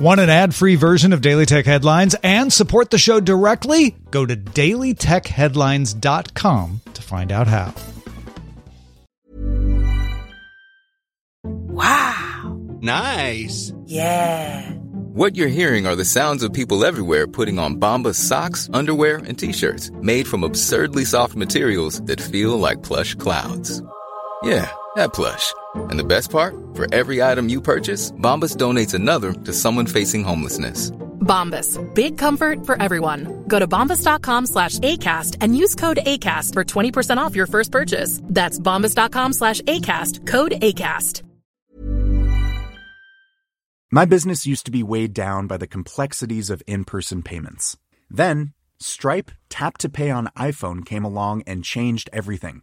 Want an ad free version of Daily Tech Headlines and support the show directly? Go to dailytechheadlines.com to find out how. Wow. Nice. Yeah. What you're hearing are the sounds of people everywhere putting on Bombas socks, underwear, and t-shirts made from absurdly soft materials that feel like plush clouds. Yeah, that plush. And the best part? For every item you purchase, Bombas donates another to someone facing homelessness. Bombas. Big comfort for everyone. Go to bombas.com slash ACAST and use code ACAST for 20% off your first purchase. That's bombas.com slash ACAST. Code ACAST. My business used to be weighed down by the complexities of in person payments. Then, Stripe Tap to Pay on iPhone came along and changed everything.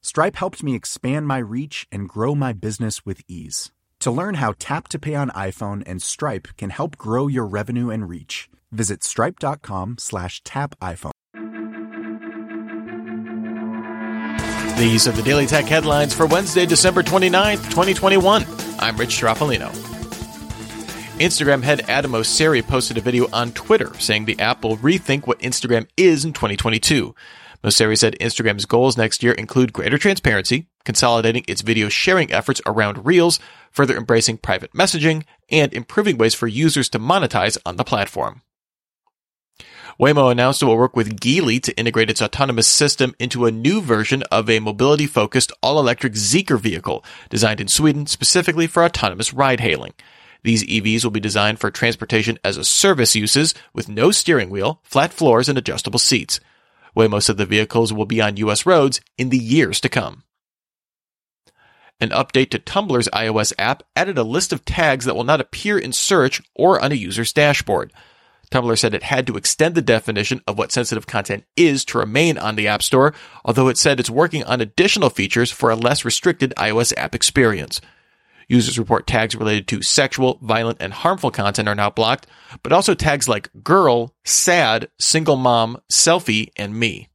Stripe helped me expand my reach and grow my business with ease. To learn how Tap to Pay on iPhone and Stripe can help grow your revenue and reach, visit stripe.com slash tap iPhone. These are the Daily Tech headlines for Wednesday, December 29th, 2021. I'm Rich Stroffolino. Instagram head Adam Mosseri posted a video on Twitter saying the app will rethink what Instagram is in 2022. Mosseri said Instagram's goals next year include greater transparency, consolidating its video sharing efforts around Reels, further embracing private messaging, and improving ways for users to monetize on the platform. Waymo announced it will work with Geely to integrate its autonomous system into a new version of a mobility focused all electric Zeekr vehicle designed in Sweden specifically for autonomous ride hailing. These EVs will be designed for transportation as a service uses with no steering wheel, flat floors, and adjustable seats. Waymo of the vehicles will be on U.S. roads in the years to come. An update to Tumblr's iOS app added a list of tags that will not appear in search or on a user's dashboard. Tumblr said it had to extend the definition of what sensitive content is to remain on the App Store, although it said it's working on additional features for a less restricted iOS app experience. Users report tags related to sexual, violent, and harmful content are now blocked, but also tags like girl, sad, single mom, selfie, and me.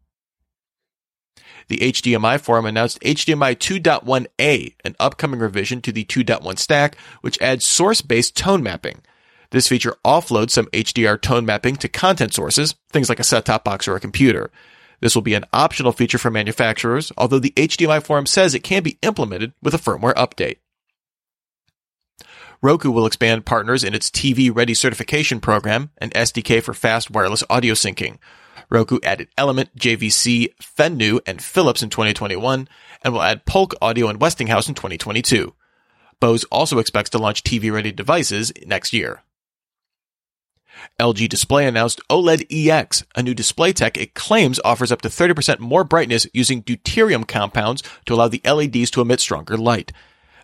The HDMI forum announced HDMI 2.1a, an upcoming revision to the 2.1 stack, which adds source-based tone mapping. This feature offloads some HDR tone mapping to content sources, things like a set-top box or a computer. This will be an optional feature for manufacturers, although the HDMI forum says it can be implemented with a firmware update. Roku will expand partners in its TV Ready certification program, an SDK for fast wireless audio syncing. Roku added Element, JVC, Fennu, and Philips in 2021, and will add Polk Audio and Westinghouse in 2022. Bose also expects to launch TV Ready devices next year. LG Display announced OLED EX, a new display tech it claims offers up to 30% more brightness using deuterium compounds to allow the LEDs to emit stronger light.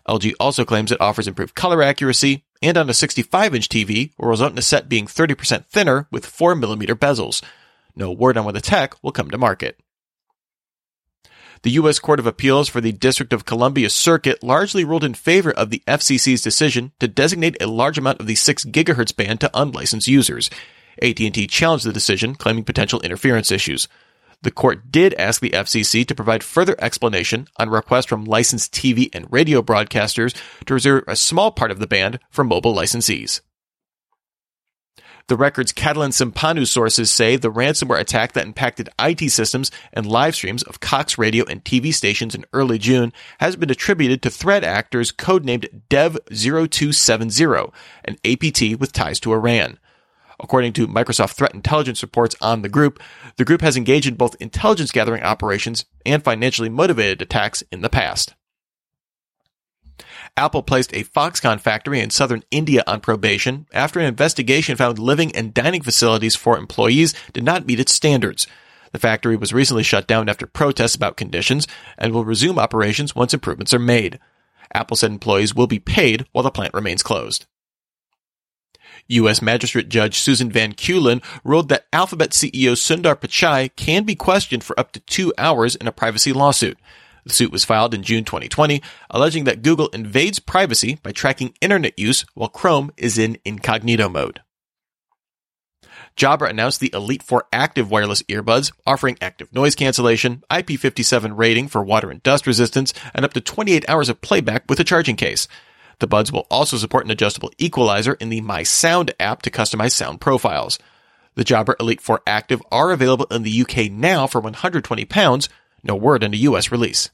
LG also claims it offers improved color accuracy, and on a 65 inch TV will result in a set being 30% thinner with 4mm bezels. No word on when the tech will come to market. The U.S. Court of Appeals for the District of Columbia Circuit largely ruled in favor of the FCC's decision to designate a large amount of the 6 GHz band to unlicensed users. AT&T challenged the decision, claiming potential interference issues. The court did ask the FCC to provide further explanation on requests from licensed TV and radio broadcasters to reserve a small part of the band for mobile licensees. The record's Catalin Cimpanu sources say the ransomware attack that impacted IT systems and live streams of Cox radio and TV stations in early June has been attributed to threat actors codenamed Dev0270, an APT with ties to Iran. According to Microsoft threat intelligence reports on the group, the group has engaged in both intelligence gathering operations and financially motivated attacks in the past. Apple placed a Foxconn factory in southern India on probation after an investigation found living and dining facilities for employees did not meet its standards. The factory was recently shut down after protests about conditions and will resume operations once improvements are made. Apple said employees will be paid while the plant remains closed. U.S. Magistrate Judge Susan Van Keulen ruled that Alphabet CEO Sundar Pichai can be questioned for up to two hours in a privacy lawsuit. The suit was filed in June 2020, alleging that Google invades privacy by tracking internet use while Chrome is in incognito mode. Jabra announced the Elite 4 active wireless earbuds, offering active noise cancellation, IP57 rating for water and dust resistance, and up to 28 hours of playback with a charging case. The buds will also support an adjustable equalizer in the My Sound app to customize sound profiles. The Jabra Elite 4 Active are available in the UK now for 120 pounds, no word on a US release.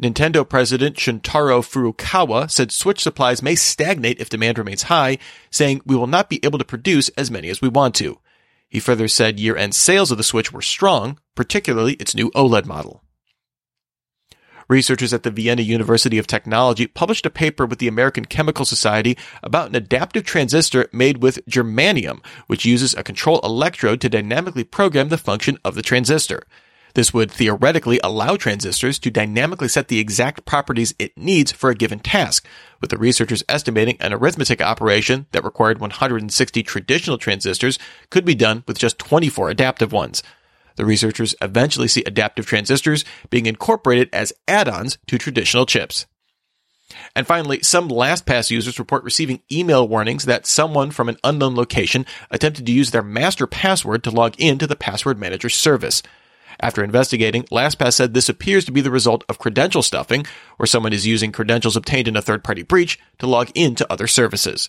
Nintendo president Shuntaro Furukawa said Switch supplies may stagnate if demand remains high, saying we will not be able to produce as many as we want to. He further said year-end sales of the Switch were strong, particularly its new OLED model. Researchers at the Vienna University of Technology published a paper with the American Chemical Society about an adaptive transistor made with germanium, which uses a control electrode to dynamically program the function of the transistor. This would theoretically allow transistors to dynamically set the exact properties it needs for a given task, with the researchers estimating an arithmetic operation that required 160 traditional transistors could be done with just 24 adaptive ones. The researchers eventually see adaptive transistors being incorporated as add-ons to traditional chips. And finally, some LastPass users report receiving email warnings that someone from an unknown location attempted to use their master password to log into the password manager service. After investigating, LastPass said this appears to be the result of credential stuffing, where someone is using credentials obtained in a third party breach to log into other services.